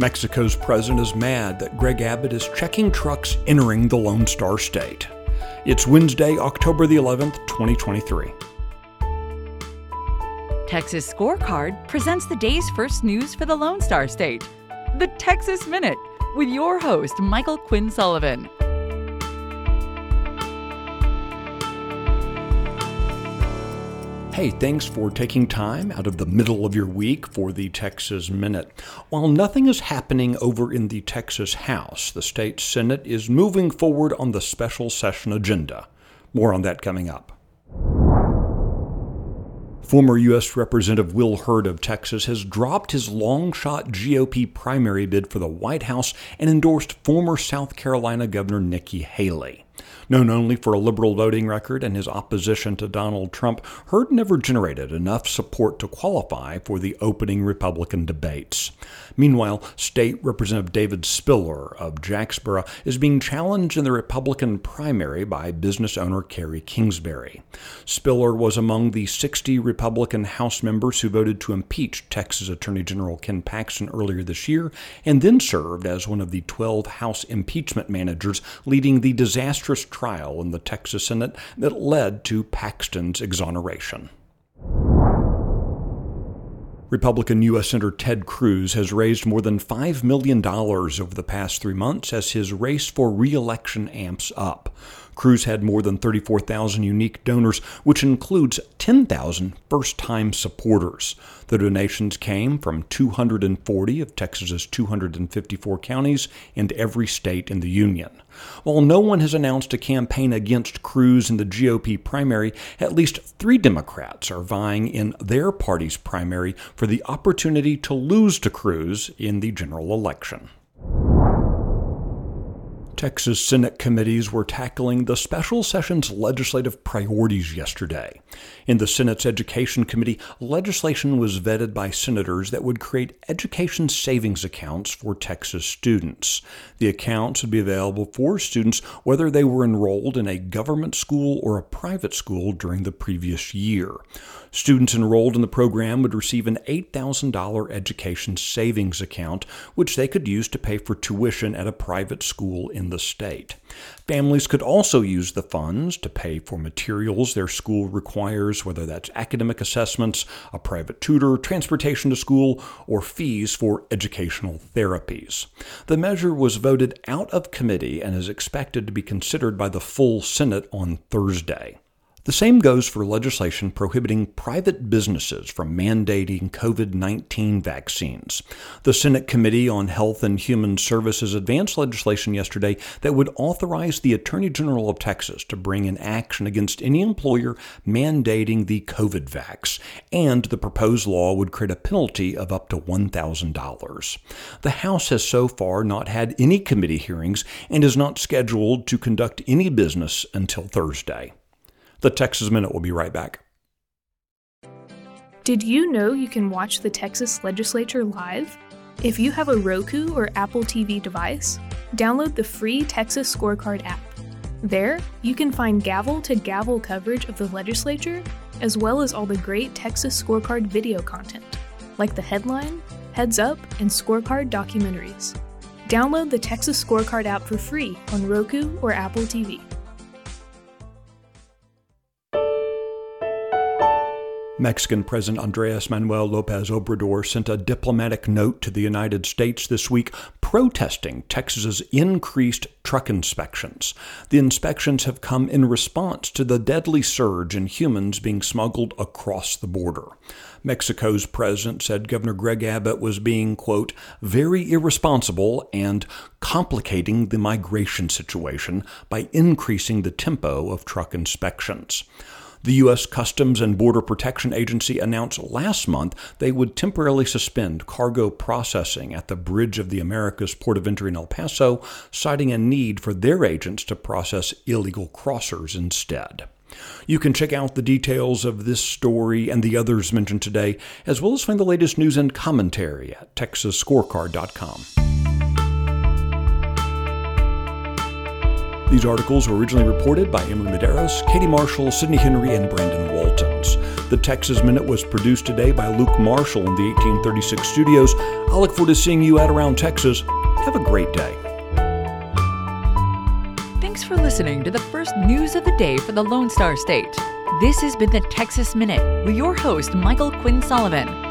Mexico's president is mad that Greg Abbott is checking trucks entering the Lone Star State. It's Wednesday, October the 11th, 2023. Texas Scorecard presents the day's first news for the Lone Star State. The Texas Minute with your host, Michael Quinn Sullivan. Hey, thanks for taking time out of the middle of your week for the Texas Minute. While nothing is happening over in the Texas House, the state Senate is moving forward on the special session agenda. More on that coming up. Former U.S. Representative Will Hurd of Texas has dropped his long shot GOP primary bid for the White House and endorsed former South Carolina Governor Nikki Haley. Known only for a liberal voting record and his opposition to Donald Trump, Hurd never generated enough support to qualify for the opening Republican debates. Meanwhile, State Representative David Spiller of Jacksboro is being challenged in the Republican primary by business owner Kerry Kingsbury. Spiller was among the 60 Republican House members who voted to impeach Texas Attorney General Ken Paxton earlier this year, and then served as one of the 12 House impeachment managers leading the disastrous trial in the Texas Senate that led to Paxton's exoneration. Republican U.S. Senator Ted Cruz has raised more than $5 million over the past three months as his race for re election amps up. Cruz had more than 34,000 unique donors, which includes 10,000 first time supporters. The donations came from 240 of Texas's 254 counties and every state in the Union. While no one has announced a campaign against Cruz in the GOP primary, at least three Democrats are vying in their party's primary for the opportunity to lose to Cruz in the general election. Texas Senate committees were tackling the special session's legislative priorities yesterday. In the Senate's Education Committee, legislation was vetted by senators that would create education savings accounts for Texas students. The accounts would be available for students whether they were enrolled in a government school or a private school during the previous year. Students enrolled in the program would receive an $8,000 education savings account, which they could use to pay for tuition at a private school in the state. Families could also use the funds to pay for materials their school requires, whether that's academic assessments, a private tutor, transportation to school, or fees for educational therapies. The measure was voted out of committee and is expected to be considered by the full Senate on Thursday. The same goes for legislation prohibiting private businesses from mandating COVID 19 vaccines. The Senate Committee on Health and Human Services advanced legislation yesterday that would authorize the Attorney General of Texas to bring an action against any employer mandating the COVID vax, and the proposed law would create a penalty of up to $1,000. The House has so far not had any committee hearings and is not scheduled to conduct any business until Thursday. The Texas Minute will be right back. Did you know you can watch the Texas legislature live? If you have a Roku or Apple TV device, download the free Texas Scorecard app. There, you can find gavel to gavel coverage of the legislature, as well as all the great Texas Scorecard video content, like the headline, heads up, and scorecard documentaries. Download the Texas Scorecard app for free on Roku or Apple TV. Mexican President Andres Manuel Lopez Obrador sent a diplomatic note to the United States this week protesting Texas's increased truck inspections. The inspections have come in response to the deadly surge in humans being smuggled across the border. Mexico's president said Governor Greg Abbott was being, quote, very irresponsible and complicating the migration situation by increasing the tempo of truck inspections. The U.S. Customs and Border Protection Agency announced last month they would temporarily suspend cargo processing at the Bridge of the Americas port of entry in El Paso, citing a need for their agents to process illegal crossers instead. You can check out the details of this story and the others mentioned today, as well as find the latest news and commentary at texasscorecard.com. These articles were originally reported by Emily Medeiros, Katie Marshall, Sydney Henry, and Brandon Waltens. The Texas Minute was produced today by Luke Marshall in the 1836 studios. I look forward to seeing you out around Texas. Have a great day. Thanks for listening to the first news of the day for the Lone Star State. This has been the Texas Minute with your host, Michael Quinn Sullivan.